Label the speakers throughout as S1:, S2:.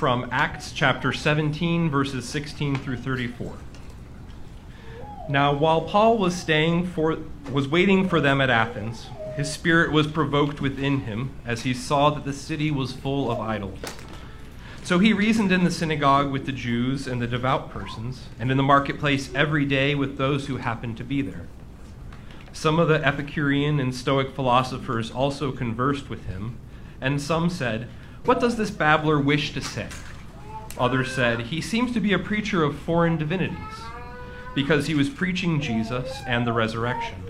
S1: from Acts chapter 17, verses 16 through 34. Now, while Paul was staying for was waiting for them at Athens, his spirit was provoked within him as he saw that the city was full of idols. So he reasoned in the synagogue with the Jews and the devout persons, and in the marketplace every day with those who happened to be there. Some of the Epicurean and Stoic philosophers also conversed with him, and some said, What does this babbler wish to say? Others said, He seems to be a preacher of foreign divinities, because he was preaching Jesus and the resurrection.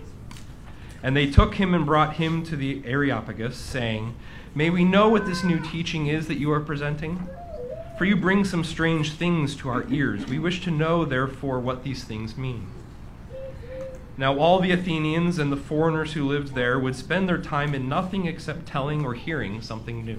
S1: And they took him and brought him to the Areopagus, saying, May we know what this new teaching is that you are presenting? For you bring some strange things to our ears. We wish to know, therefore, what these things mean. Now, all the Athenians and the foreigners who lived there would spend their time in nothing except telling or hearing something new.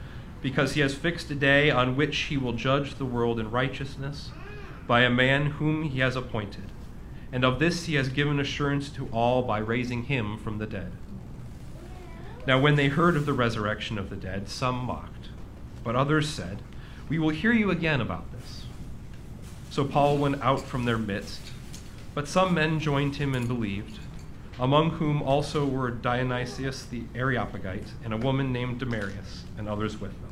S1: because he has fixed a day on which he will judge the world in righteousness by a man whom he has appointed. And of this he has given assurance to all by raising him from the dead. Now, when they heard of the resurrection of the dead, some mocked, but others said, We will hear you again about this. So Paul went out from their midst, but some men joined him and believed among whom also were Dionysius the Areopagite and a woman named Damaris, and others with them.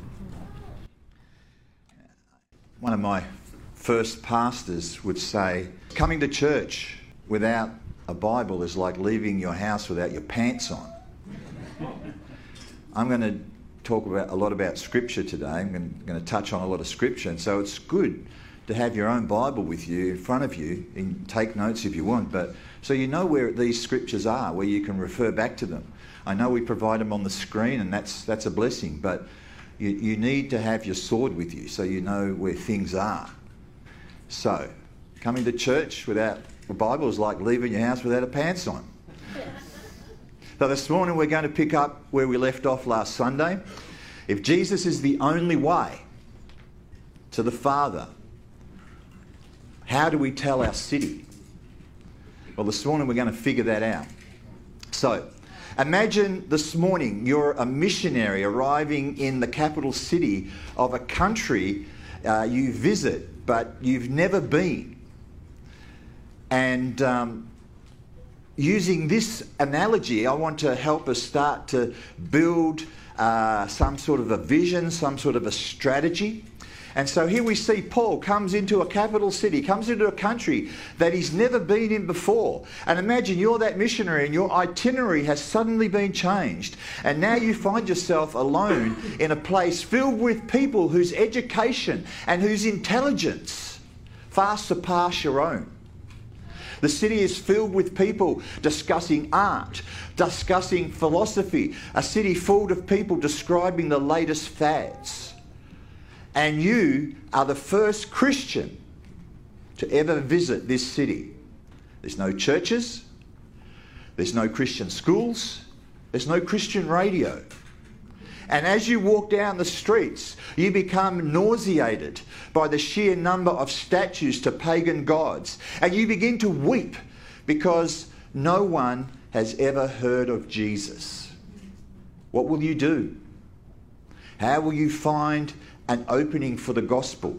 S2: One of my first pastors would say, Coming to church without a Bible is like leaving your house without your pants on. I'm going to talk about a lot about Scripture today. I'm going, to touch on a lot of Scripture, and so it's good to have your own Bible with you in front of you and take notes if you want. But so you know where these scriptures are, where you can refer back to them. I know we provide them on the screen, and that's that's a blessing. But you, you need to have your sword with you so you know where things are. So coming to church without a Bible is like leaving your house without a pants on. So this morning we're going to pick up where we left off last Sunday. If Jesus is the only way to the Father, how do we tell our city? Well, this morning we're going to figure that out. So, imagine this morning you're a missionary arriving in the capital city of a country uh, you visit but you've never been. And um, using this analogy, I want to help us start to build uh, some sort of a vision, some sort of a strategy. And so here we see Paul comes into a capital city, comes into a country that he's never been in before. And imagine you're that missionary and your itinerary has suddenly been changed. And now you find yourself alone in a place filled with people whose education and whose intelligence far surpass your own. The city is filled with people discussing art, discussing philosophy, a city full of people describing the latest fads and you are the first Christian to ever visit this city. There's no churches, there's no Christian schools, there's no Christian radio. And as you walk down the streets, you become nauseated by the sheer number of statues to pagan gods. And you begin to weep because no one has ever heard of Jesus. What will you do? How will you find an opening for the gospel?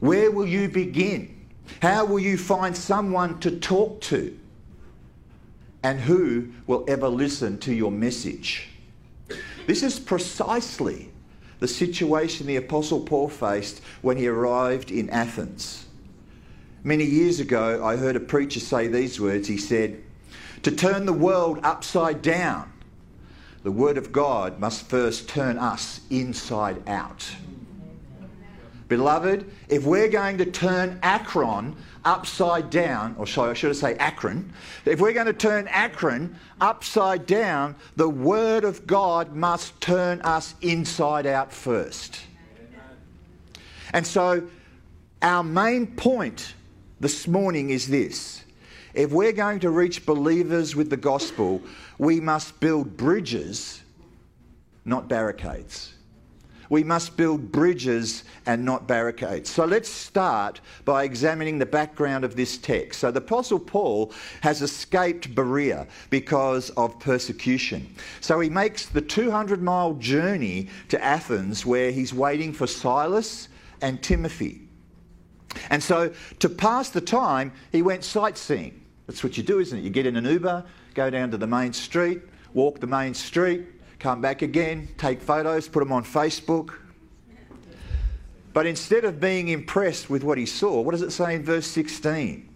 S2: Where will you begin? How will you find someone to talk to? And who will ever listen to your message? This is precisely the situation the Apostle Paul faced when he arrived in Athens. Many years ago, I heard a preacher say these words. He said, To turn the world upside down, the Word of God must first turn us inside out. Beloved, if we're going to turn Akron upside down, or sorry, I should say Akron, if we're going to turn Akron upside down, the Word of God must turn us inside out first. And so, our main point this morning is this. If we're going to reach believers with the gospel, we must build bridges, not barricades. We must build bridges and not barricades. So let's start by examining the background of this text. So the Apostle Paul has escaped Berea because of persecution. So he makes the 200 mile journey to Athens where he's waiting for Silas and Timothy. And so to pass the time, he went sightseeing. That's what you do, isn't it? You get in an Uber, go down to the main street, walk the main street, come back again, take photos, put them on Facebook. But instead of being impressed with what he saw, what does it say in verse 16?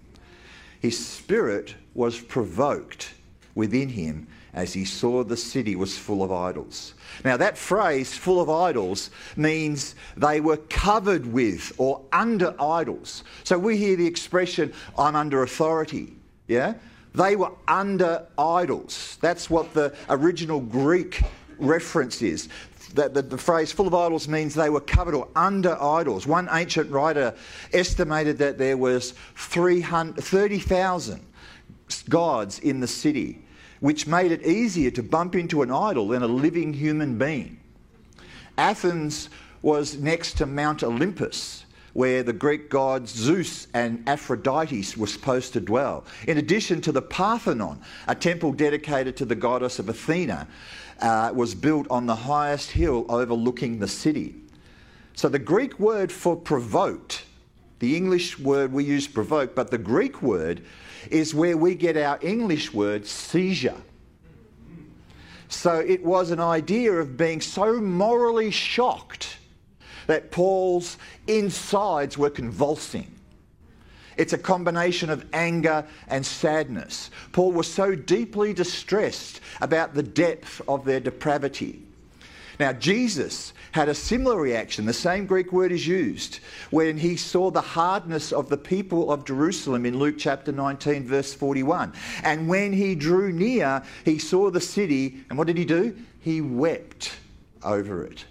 S2: His spirit was provoked within him as he saw the city was full of idols. Now, that phrase, full of idols, means they were covered with or under idols. So we hear the expression, I'm under authority. Yeah? They were under idols. That's what the original Greek reference is. That the, the, phrase full of idols means they were covered or under idols. One ancient writer estimated that there was 30,000 gods in the city, which made it easier to bump into an idol than a living human being. Athens was next to Mount Olympus, where the Greek gods Zeus and Aphrodite were supposed to dwell. In addition to the Parthenon, a temple dedicated to the goddess of Athena, uh, was built on the highest hill overlooking the city. So the Greek word for provoked, the English word we use provoke, but the Greek word is where we get our English word seizure. So it was an idea of being so morally shocked that Paul's insides were convulsing. It's a combination of anger and sadness. Paul was so deeply distressed about the depth of their depravity. Now, Jesus had a similar reaction, the same Greek word is used, when he saw the hardness of the people of Jerusalem in Luke chapter 19, verse 41. And when he drew near, he saw the city, and what did he do? He wept over it.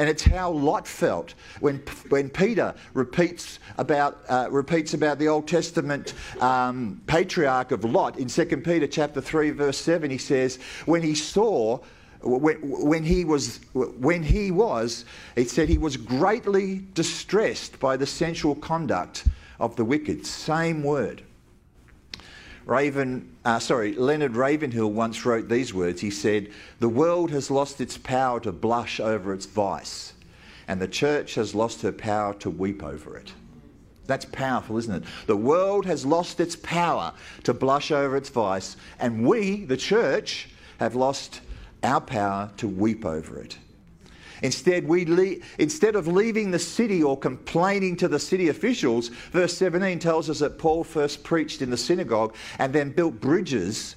S2: And it's how Lot felt when, when Peter repeats about, uh, repeats about the Old Testament um, patriarch of Lot in 2 Peter chapter 3, verse 7. He says, When he saw when, when, he was when he was it said he was greatly distressed by the sensual conduct of the wicked same word Raven, uh, sorry, Leonard Ravenhill once wrote these words. He said, The world has lost its power to blush over its vice, and the church has lost her power to weep over it. That's powerful, isn't it? The world has lost its power to blush over its vice, and we, the church, have lost our power to weep over it. Instead, we le- instead of leaving the city or complaining to the city officials, verse 17 tells us that Paul first preached in the synagogue and then built bridges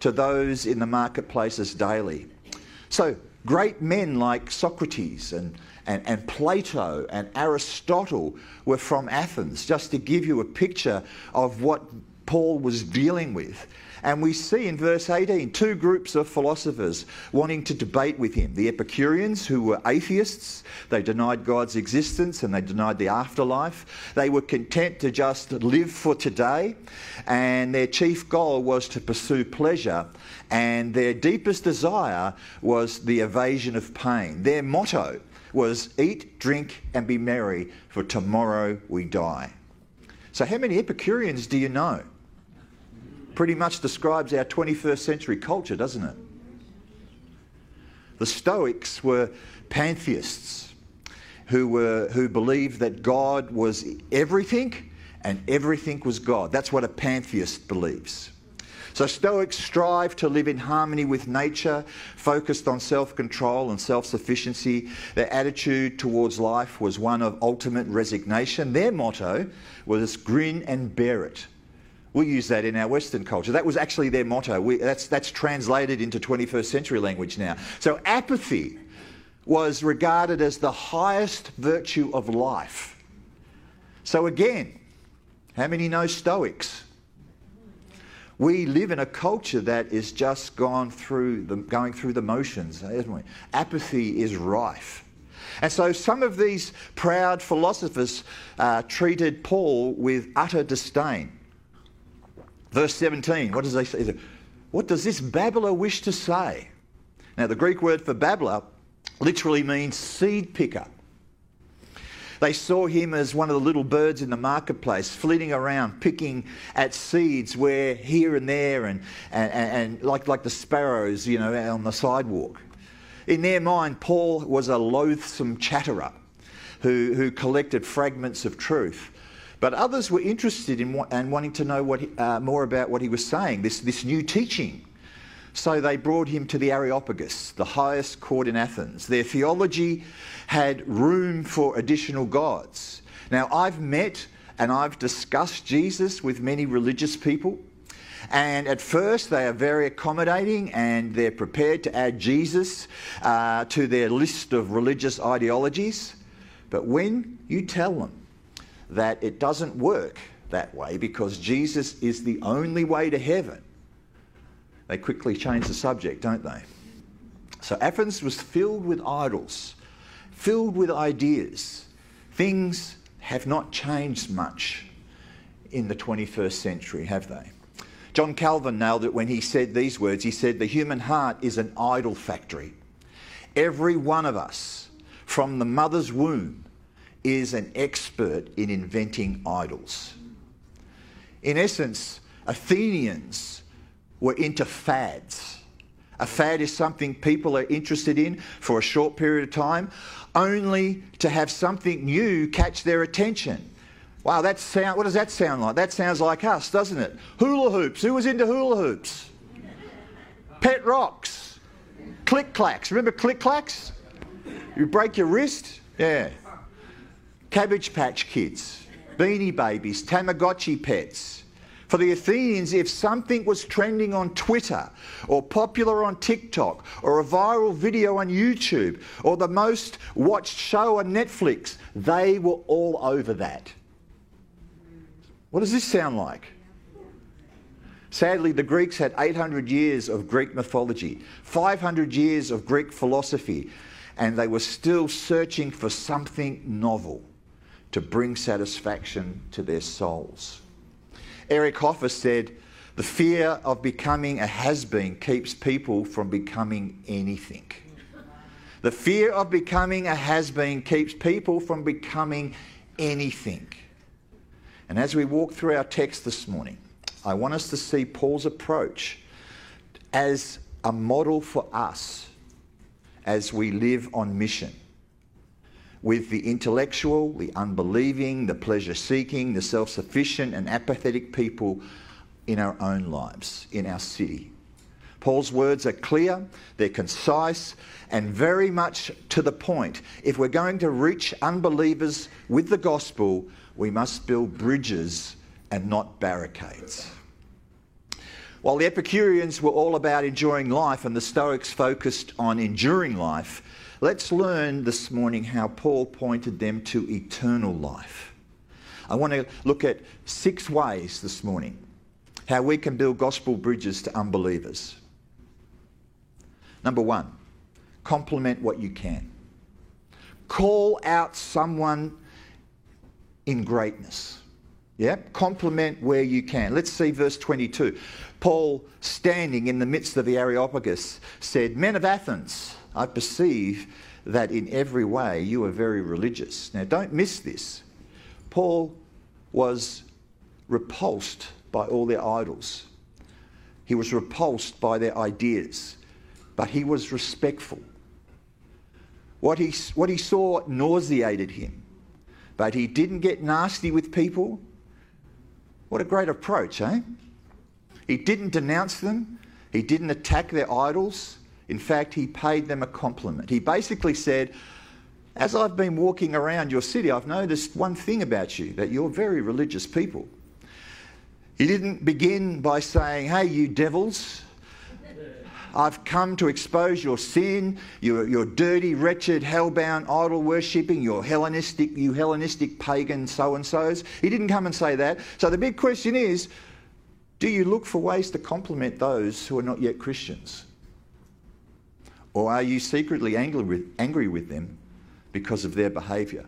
S2: to those in the marketplaces daily. So, great men like Socrates and, and, and Plato and Aristotle were from Athens, just to give you a picture of what Paul was dealing with. And we see in verse 18 two groups of philosophers wanting to debate with him the Epicureans, who were atheists, they denied God's existence and they denied the afterlife. They were content to just live for today, and their chief goal was to pursue pleasure, and their deepest desire was the evasion of pain. Their motto was eat, drink, and be merry, for tomorrow we die. So, how many Epicureans do you know? Pretty much describes our 21st century culture, doesn't it? The Stoics were pantheists who, were, who believed that God was everything and everything was God. That's what a pantheist believes. So, Stoics strive to live in harmony with nature, focused on self control and self sufficiency. Their attitude towards life was one of ultimate resignation. Their motto was grin and bear it. We use that in our Western culture. That was actually their motto. We, that's, that's translated into 21st century language now. So, apathy was regarded as the highest virtue of life. So, again, how many know Stoics? We live in a culture that is just gone through the, going through the motions, isn't we? Apathy is rife. And so some of these proud philosophers uh, treated Paul with utter disdain. Verse 17, what does they say? What does this babbler wish to say? Now, the Greek word for babbler literally means seed picker. They saw him as one of the little birds in the marketplace, flitting around, picking at seeds where here and there, and, and, and like, like the sparrows, you know, on the sidewalk. In their mind, Paul was a loathsome chatterer who, who collected fragments of truth. But others were interested in and wanting to know what, uh, more about what he was saying, this, this new teaching. So they brought him to the Areopagus, the highest court in Athens. Their theology had room for additional gods. Now, I've met and I've discussed Jesus with many religious people. And at first, they are very accommodating and they're prepared to add Jesus uh, to their list of religious ideologies. But when you tell them that it doesn't work that way because Jesus is the only way to heaven, they quickly change the subject, don't they? So Athens was filled with idols, filled with ideas. Things have not changed much in the 21st century, have they? John Calvin nailed it when he said these words. He said, The human heart is an idol factory. Every one of us, from the mother's womb, is an expert in inventing idols. In essence, Athenians were into fads. A fad is something people are interested in for a short period of time, only to have something new catch their attention. Wow, that sound, what does that sound like? That sounds like us, doesn't it? Hula hoops. Who was into hula hoops? Pet rocks. Click clacks. Remember click clacks? You break your wrist? Yeah. Cabbage Patch Kids, Beanie Babies, Tamagotchi pets. For the Athenians, if something was trending on Twitter or popular on TikTok or a viral video on YouTube or the most watched show on Netflix, they were all over that. What does this sound like? Sadly, the Greeks had 800 years of Greek mythology, 500 years of Greek philosophy, and they were still searching for something novel to bring satisfaction to their souls. Eric Hoffer said, the fear of becoming a has been keeps people from becoming anything. The fear of becoming a has been keeps people from becoming anything. And as we walk through our text this morning, I want us to see Paul's approach as a model for us as we live on mission with the intellectual, the unbelieving, the pleasure seeking, the self sufficient, and apathetic people in our own lives, in our city. Paul's words are clear, they're concise, and very much to the point. If we're going to reach unbelievers with the gospel, we must build bridges and not barricades. While the Epicureans were all about enjoying life and the Stoics focused on enduring life, Let's learn this morning how Paul pointed them to eternal life. I want to look at six ways this morning how we can build gospel bridges to unbelievers. Number one, compliment what you can. Call out someone in greatness. Yeah, compliment where you can. Let's see verse 22. Paul, standing in the midst of the Areopagus, said, Men of Athens, I perceive that in every way you are very religious. Now, don't miss this. Paul was repulsed by all their idols. He was repulsed by their ideas, but he was respectful. What he, what he saw nauseated him, but he didn't get nasty with people. What a great approach, eh? He didn't denounce them, he didn't attack their idols. In fact, he paid them a compliment. He basically said, As I've been walking around your city, I've noticed one thing about you that you're very religious people. He didn't begin by saying, Hey, you devils, I've come to expose your sin, your, your dirty, wretched, hell-bound, idol worshipping, your Hellenistic, you Hellenistic pagan so-and-sos. He didn't come and say that. So the big question is, do you look for ways to compliment those who are not yet Christians? Or are you secretly angry with, angry with them because of their behaviour?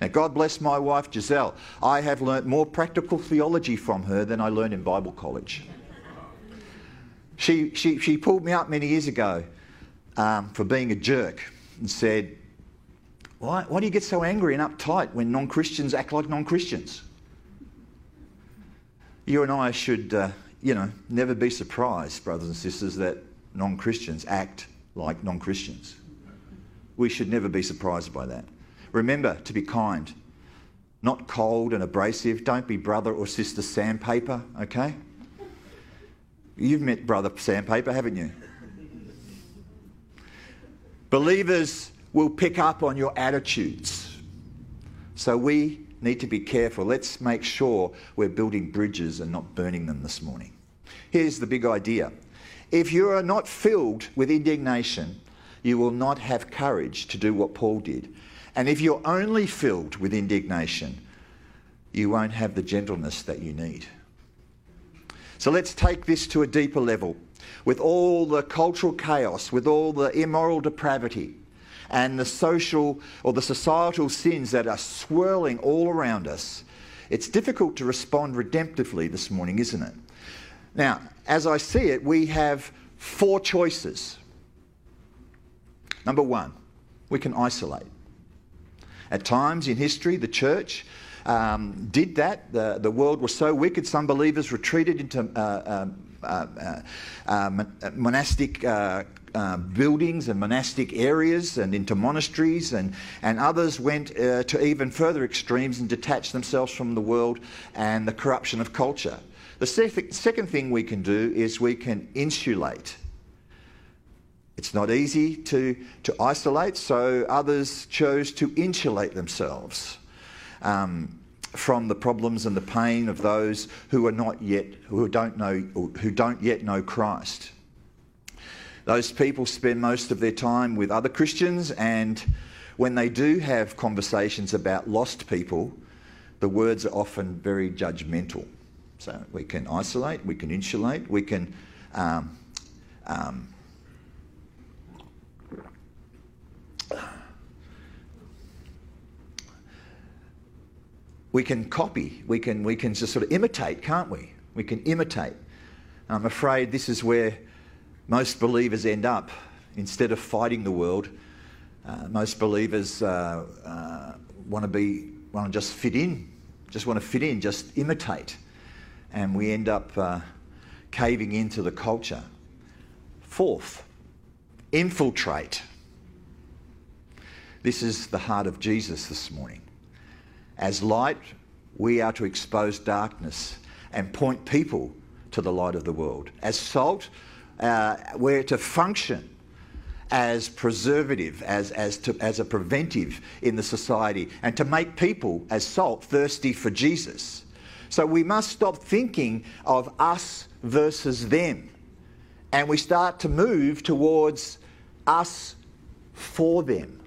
S2: Now, God bless my wife Giselle. I have learnt more practical theology from her than I learned in Bible college. She, she, she pulled me up many years ago um, for being a jerk and said, why, why do you get so angry and uptight when non Christians act like non Christians? You and I should, uh, you know, never be surprised, brothers and sisters, that non Christians act like non Christians. We should never be surprised by that. Remember to be kind, not cold and abrasive. Don't be brother or sister sandpaper, okay? You've met Brother Sandpaper, haven't you? Believers will pick up on your attitudes. So we need to be careful. Let's make sure we're building bridges and not burning them this morning. Here's the big idea if you are not filled with indignation, you will not have courage to do what Paul did. And if you're only filled with indignation, you won't have the gentleness that you need. So let's take this to a deeper level. With all the cultural chaos, with all the immoral depravity, and the social or the societal sins that are swirling all around us, it's difficult to respond redemptively this morning, isn't it? Now, as I see it, we have four choices. Number one, we can isolate. At times in history, the church um, did that. The, the world was so wicked, some believers retreated into uh, um, uh, uh, uh, monastic uh, uh, buildings and monastic areas and into monasteries, and, and others went to even further extremes and detached themselves from the world and the corruption of culture. The second thing we can do is we can insulate. It's not easy to, to isolate, so others chose to insulate themselves um, from the problems and the pain of those who are not yet, who don't know, who don't yet know Christ. Those people spend most of their time with other Christians, and when they do have conversations about lost people, the words are often very judgmental. So we can isolate, we can insulate, we can um, um, we can copy, we can, we can just sort of imitate, can't we? We can imitate. I'm afraid this is where most believers end up. Instead of fighting the world, uh, most believers uh, uh, want to be, want to just fit in, just want to fit in, just imitate. And we end up uh, caving into the culture. Fourth, infiltrate. This is the heart of Jesus this morning. As light, we are to expose darkness and point people to the light of the world. As salt, uh, we're to function as preservative, as, as, to, as a preventive in the society, and to make people, as salt, thirsty for Jesus. So we must stop thinking of us versus them. And we start to move towards us for them.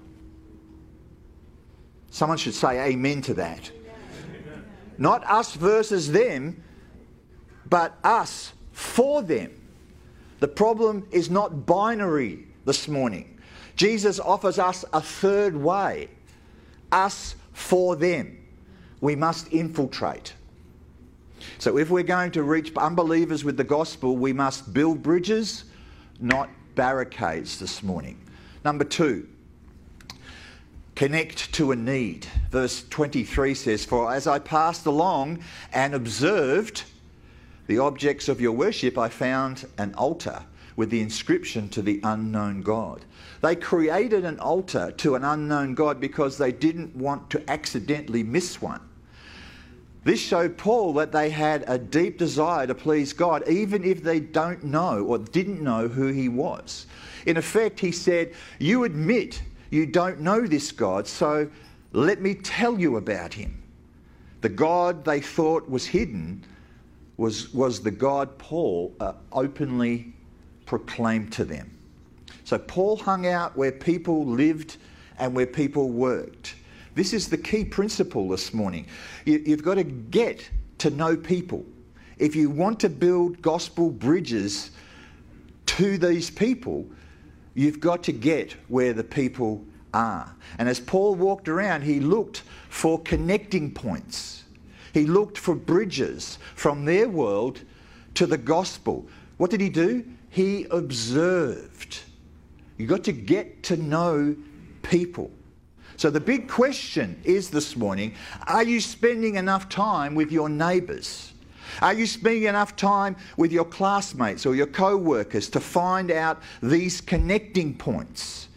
S2: Someone should say amen to that. Amen. Not us versus them, but us for them. The problem is not binary this morning. Jesus offers us a third way us for them. We must infiltrate. So, if we're going to reach unbelievers with the gospel, we must build bridges, not barricades this morning. Number two, connect to a need. Verse 23 says, For as I passed along and observed, the objects of your worship, I found an altar with the inscription to the unknown God. They created an altar to an unknown God because they didn't want to accidentally miss one. This showed Paul that they had a deep desire to please God, even if they don't know or didn't know who he was. In effect, he said, You admit you don't know this God, so let me tell you about him. The God they thought was hidden was, was the God Paul uh, openly proclaimed to them. So Paul hung out where people lived and where people worked. This is the key principle this morning. You, you've got to get to know people. If you want to build gospel bridges to these people, you've got to get where the people are. And as Paul walked around, he looked for connecting points. He looked for bridges from their world to the gospel. What did he do? He observed. You've got to get to know people. So the big question is this morning are you spending enough time with your neighbours? Are you spending enough time with your classmates or your co workers to find out these connecting points?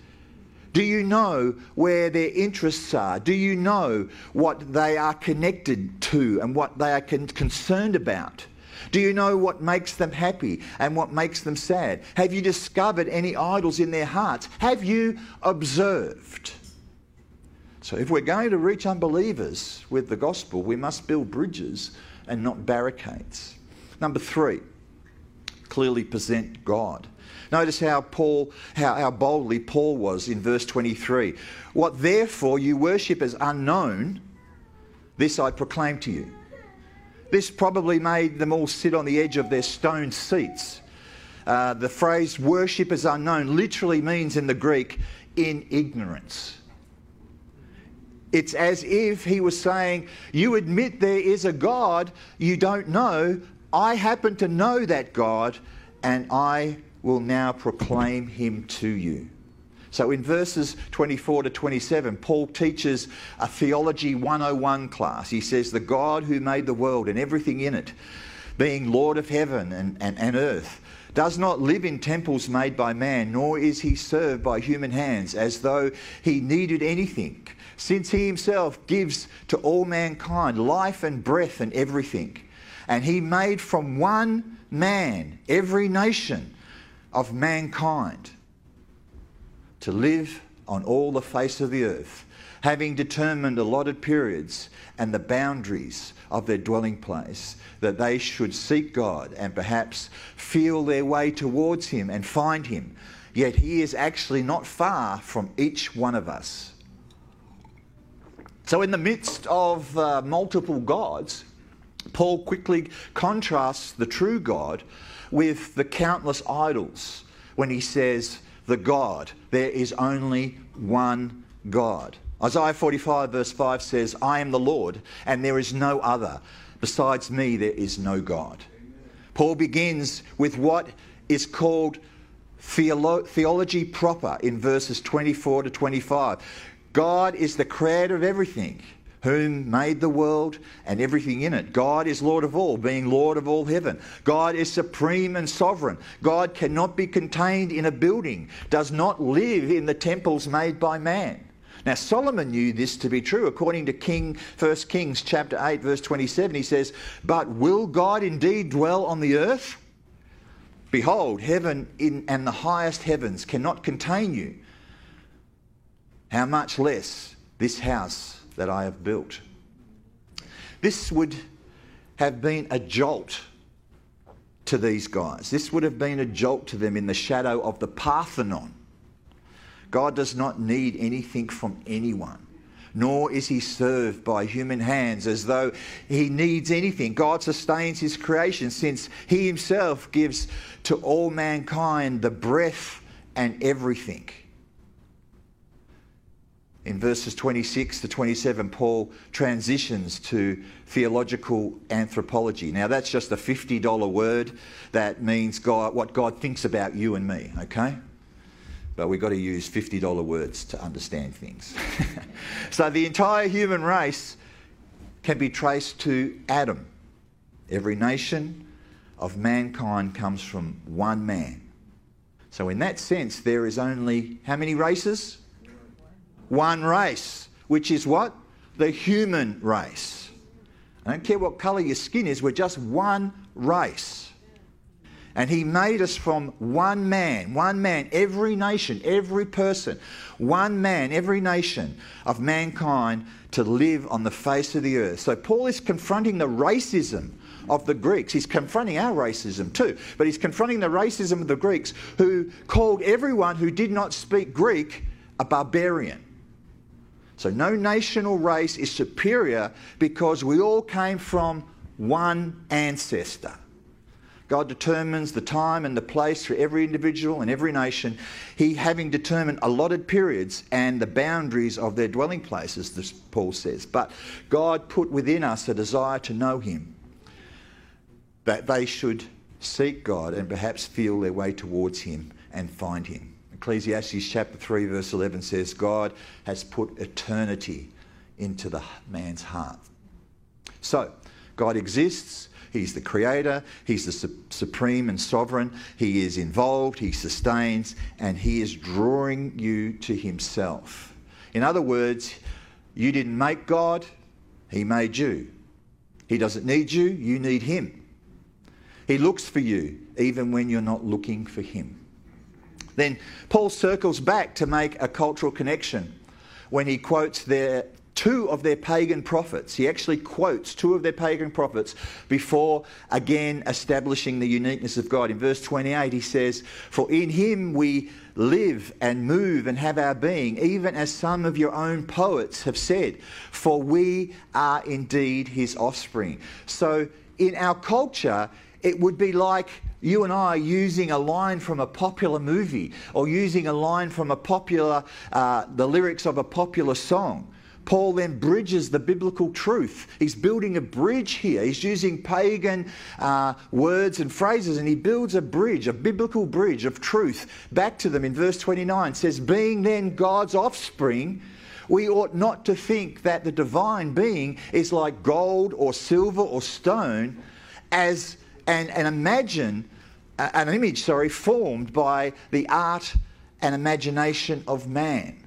S2: Do you know where their interests are? Do you know what they are connected to and what they are con- concerned about? Do you know what makes them happy and what makes them sad? Have you discovered any idols in their hearts? Have you observed? So, if we're going to reach unbelievers with the gospel, we must build bridges and not barricades. Number three, clearly present God. Notice how Paul, how, how boldly Paul was in verse 23. What therefore you worship as unknown, this I proclaim to you. This probably made them all sit on the edge of their stone seats. Uh, the phrase worship as unknown literally means in the Greek in ignorance. It's as if he was saying, You admit there is a God you don't know. I happen to know that God, and I will now proclaim him to you. So in verses 24 to 27, Paul teaches a Theology 101 class. He says, The God who made the world and everything in it, being Lord of heaven and, and, and earth, does not live in temples made by man, nor is he served by human hands as though he needed anything since he himself gives to all mankind life and breath and everything. And he made from one man every nation of mankind to live on all the face of the earth, having determined allotted periods and the boundaries of their dwelling place, that they should seek God and perhaps feel their way towards Him and find Him. Yet He is actually not far from each one of us. So, in the midst of uh, multiple gods, Paul quickly contrasts the true God with the countless idols when he says, The God, there is only one God. Isaiah 45, verse 5 says, I am the Lord, and there is no other. Besides me, there is no God. Paul begins with what is called theolo- theology proper in verses 24 to 25. God is the creator of everything, whom made the world and everything in it. God is Lord of all, being Lord of all heaven. God is supreme and sovereign. God cannot be contained in a building, does not live in the temples made by man. Now Solomon knew this to be true. According to King 1 Kings chapter 8 verse 27 he says, "But will God indeed dwell on the earth? Behold, heaven in, and the highest heavens cannot contain you." how much less this house that I have built. This would have been a jolt to these guys. This would have been a jolt to them in the shadow of the Parthenon. God does not need anything from anyone, nor is he served by human hands as though he needs anything. God sustains his creation since he himself gives to all mankind the breath and everything. In verses 26 to 27, Paul transitions to theological anthropology. Now, that's just a $50 word that means God, what God thinks about you and me, okay? But we've got to use $50 words to understand things. so, the entire human race can be traced to Adam. Every nation, of mankind comes from one man. So, in that sense, there is only how many races? One race, which is what? The human race. I don't care what colour your skin is, we're just one race. And he made us from one man, one man, every nation, every person, one man, every nation of mankind to live on the face of the earth. So Paul is confronting the racism of the Greeks. He's confronting our racism too, but he's confronting the racism of the Greeks who called everyone who did not speak Greek a barbarian. So no nation or race is superior because we all came from one ancestor. God determines the time and the place for every individual and every nation, He having determined allotted periods and the boundaries of their dwelling places, as Paul says. But God put within us a desire to know Him, that they should seek God and perhaps feel their way towards Him and find Him. Ecclesiastes chapter 3, verse 11 says, God has put eternity into the man's heart. So, God exists. He's the creator, He's the su- supreme and sovereign. He is involved, He sustains, and He is drawing you to Himself. In other words, you didn't make God, He made you. He doesn't need you, you need Him. He looks for you even when you're not looking for Him. Then Paul circles back to make a cultural connection when he quotes their two of their pagan prophets. He actually quotes two of their pagan prophets before again establishing the uniqueness of God. In verse 28, he says, For in him we live and move and have our being, even as some of your own poets have said, for we are indeed his offspring. So in our culture, it would be like you and I using a line from a popular movie or using a line from a popular, uh, the lyrics of a popular song. Paul then bridges the biblical truth. He's building a bridge here. He's using pagan uh, words and phrases, and he builds a bridge, a biblical bridge of truth back to them in verse 29. says, Being then God's offspring, we ought not to think that the divine being is like gold or silver or stone, as and, and imagine uh, an image, sorry, formed by the art and imagination of man.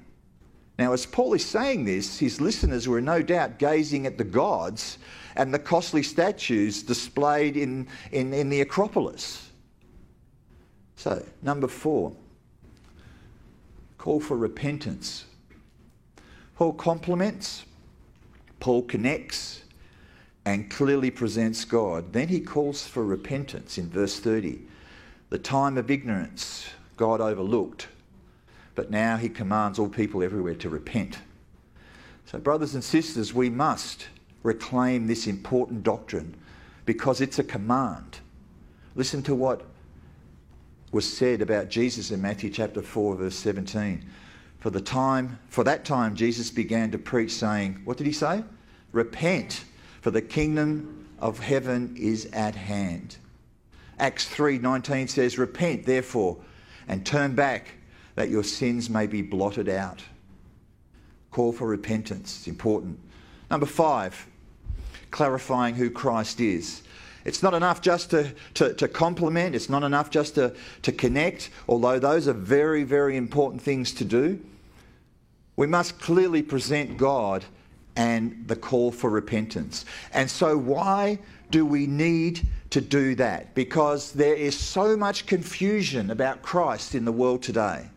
S2: Now, as Paul is saying this, his listeners were no doubt gazing at the gods and the costly statues displayed in, in, in the Acropolis. So, number four, call for repentance. Paul compliments, Paul connects, and clearly presents God. Then he calls for repentance in verse 30. The time of ignorance God overlooked but now he commands all people everywhere to repent. So, brothers and sisters, we must reclaim this important doctrine because it's a command. Listen to what was said about Jesus in Matthew chapter 4 verse 17. For the time for that time Jesus began to preach saying, what did he say? Repent, for the kingdom of heaven is at hand. Acts 3:19 says, "Repent therefore and turn back that your sins may be blotted out. Call for repentance, it's important. Number five, clarifying who Christ is. It's not enough just to, to, to, compliment, it's not enough just to, to connect, although those are very, very important things to do. We must clearly present God and the call for repentance. And so, why do we need to do that? Because there is so much confusion about Christ in the world today.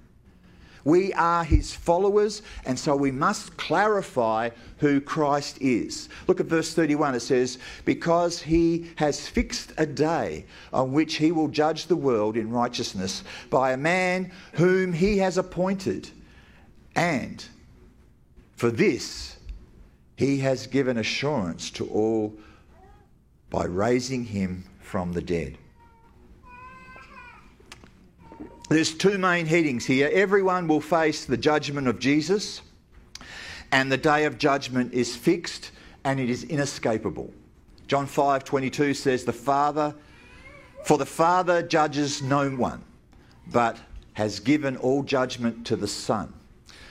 S2: We are his followers, and so we must clarify who Christ is. Look at verse 31. It says, Because he has fixed a day on which he will judge the world in righteousness by a man whom he has appointed. And for this, he has given assurance to all by raising him from the dead. There's two main headings here. Everyone will face the judgment of Jesus, and the day of judgment is fixed and it is inescapable. John 5:22 says the Father for the Father judges no one, but has given all judgment to the Son.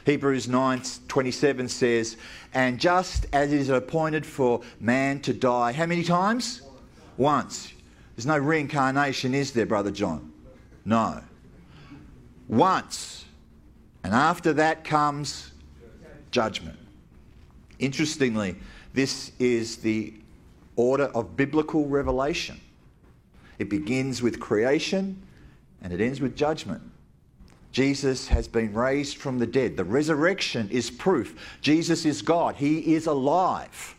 S2: Hebrews 9:27 says, "And just as it is appointed for man to die, how many times? Once. There's no reincarnation, is there, Brother John? No. Once. And after that comes judgment. Interestingly, this is the order of biblical revelation. It begins with creation and it ends with judgment. Jesus has been raised from the dead. The resurrection is proof. Jesus is God. He is alive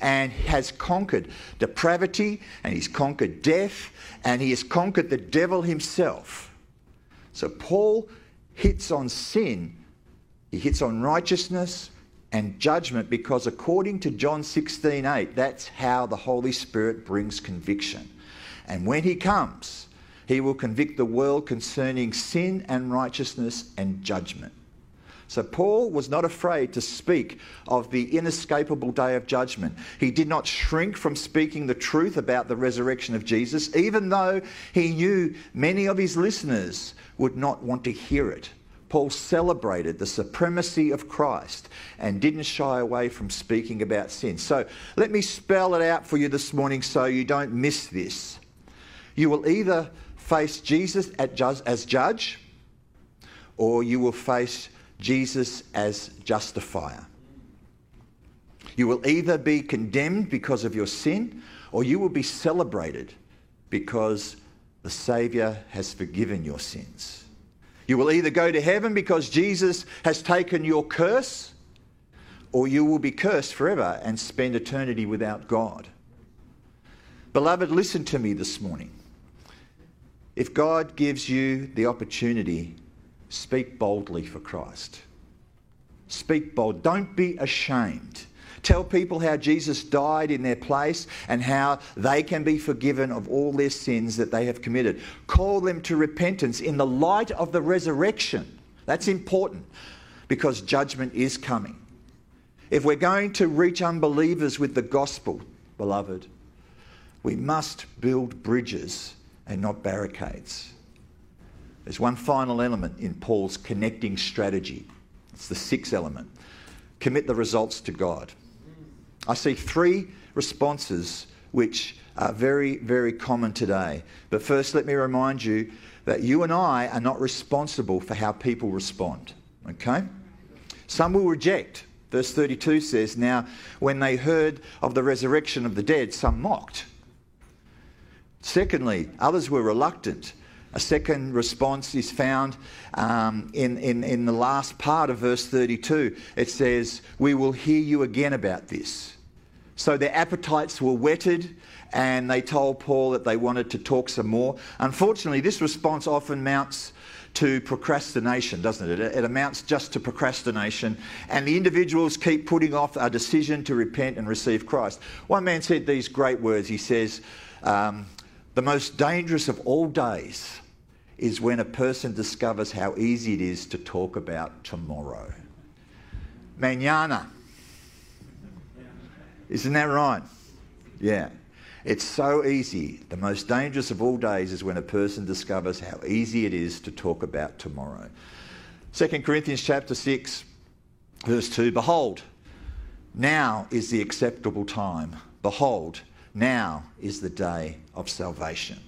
S2: and has conquered depravity and he's conquered death and he has conquered the devil himself. So Paul hits on sin, he hits on righteousness and judgment because according to John 16:8, that's how the Holy Spirit brings conviction. And when he comes, he will convict the world concerning sin and righteousness and judgment. So Paul was not afraid to speak of the inescapable day of judgment. He did not shrink from speaking the truth about the resurrection of Jesus, even though he knew many of his listeners would not want to hear it. Paul celebrated the supremacy of Christ and didn't shy away from speaking about sin. So let me spell it out for you this morning so you don't miss this. You will either face Jesus as judge or you will face Jesus as justifier. You will either be condemned because of your sin or you will be celebrated because the Saviour has forgiven your sins. You will either go to heaven because Jesus has taken your curse or you will be cursed forever and spend eternity without God. Beloved, listen to me this morning. If God gives you the opportunity Speak boldly for Christ. Speak bold. Don't be ashamed. Tell people how Jesus died in their place and how they can be forgiven of all their sins that they have committed. Call them to repentance in the light of the resurrection. That's important because judgment is coming. If we're going to reach unbelievers with the gospel, beloved, we must build bridges and not barricades. There's one final element in Paul's connecting strategy. It's the sixth element commit the results to God. I see three responses which are very, very common today. But first, let me remind you that you and I are not responsible for how people respond. Okay? Some will reject. Verse 32 says, Now, when they heard of the resurrection of the dead, some mocked. Secondly, others were reluctant. A second response is found um, in, in, in the last part of verse 32. It says, We will hear you again about this. So their appetites were whetted and they told Paul that they wanted to talk some more. Unfortunately, this response often mounts to procrastination, doesn't it? It, amounts just to procrastination, and the individuals keep putting off a decision to repent and receive Christ. One man said these great words. He says, um, The most dangerous of all days is when a person discovers how easy it is to talk about tomorrow. Manana. Isn't that right? Yeah. It's so easy. The most dangerous of all days is when a person discovers how easy it is to talk about tomorrow. 2 Corinthians chapter 6 verse 2 behold now is the acceptable time behold now is the day of salvation.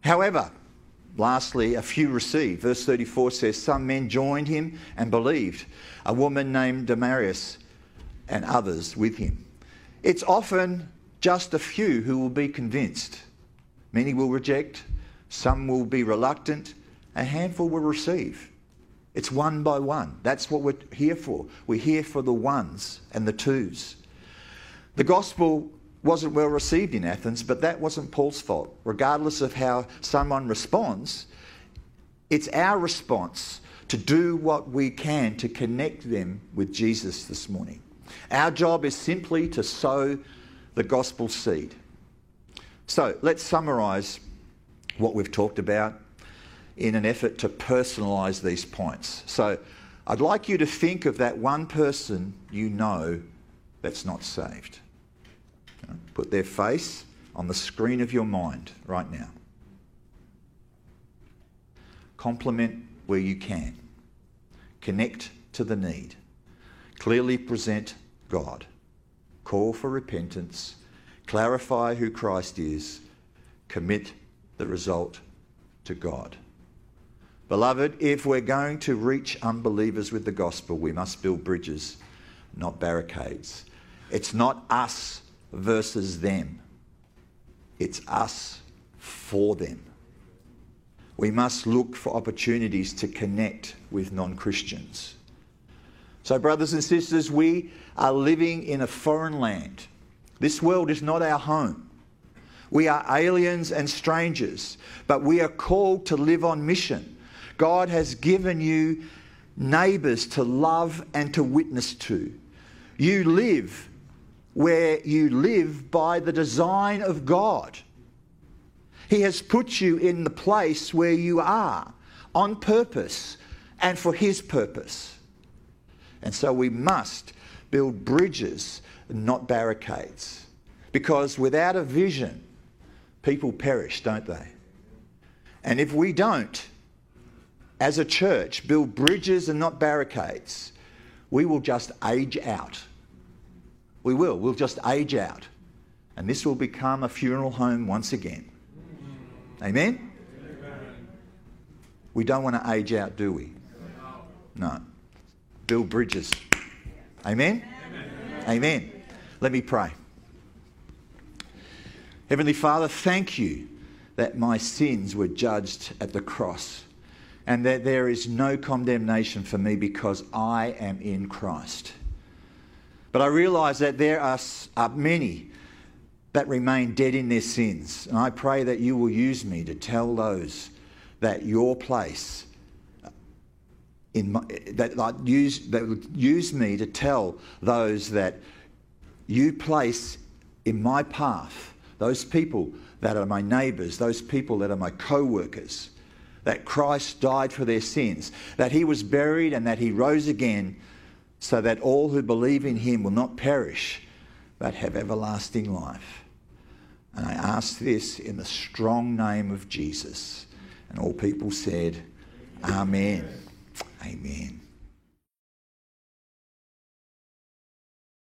S2: However, Lastly, a few received. Verse 34 says, Some men joined him and believed, a woman named Damaris and others with him. It's often just a few who will be convinced. Many will reject, some will be reluctant, a handful will receive. It's one by one. That's what we're here for. We're here for the ones and the twos. The gospel wasn't well received in Athens, but that wasn't Paul's fault. Regardless of how someone responds, it's our response to do what we can to connect them with Jesus this morning. Our job is simply to sow the gospel seed. So let's summarise what we've talked about in an effort to personalise these points. So I'd like you to think of that one person you know that's not saved. Put their face on the screen of your mind right now. Compliment where you can. Connect to the need. Clearly present God. Call for repentance. Clarify who Christ is. commit the result to God. Beloved, if we're going to reach unbelievers with the gospel, we must build bridges, not barricades. It's not us versus them, it's us for them. We must look for opportunities to connect with non Christians. So, brothers and sisters, we are living in a foreign land. This world is not our home. We are aliens and strangers, but we are called to live on mission. God has given you neighbours to love and to witness to. You live where you live by the design of God. He has put you in the place where you are on purpose and for His purpose. And so we must build bridges, not barricades. Because without a vision, people perish, don't they? And if we don't, as a church, build bridges and not barricades, we will just age out. We will. We'll just age out. And this will become a funeral home once again. Amen? We don't want to age out, do we? No. Build bridges. Amen? Amen? Amen. Let me pray. Heavenly Father, thank you that my sins were judged at the cross and that there is no condemnation for me because I am in Christ. But I realise that there are, are many that remain dead in their sins. And I pray that you will use me to tell those that your place uh, in my, that like use that use me to tell those that you place in my path those people that are my neighbours, those people that are my co workers, that Christ died for their sins, that he was buried and that he rose again, so that all who believe in him will not perish, but have everlasting life. And I ask this in the strong name of Jesus. And all people said, Amen. Amen.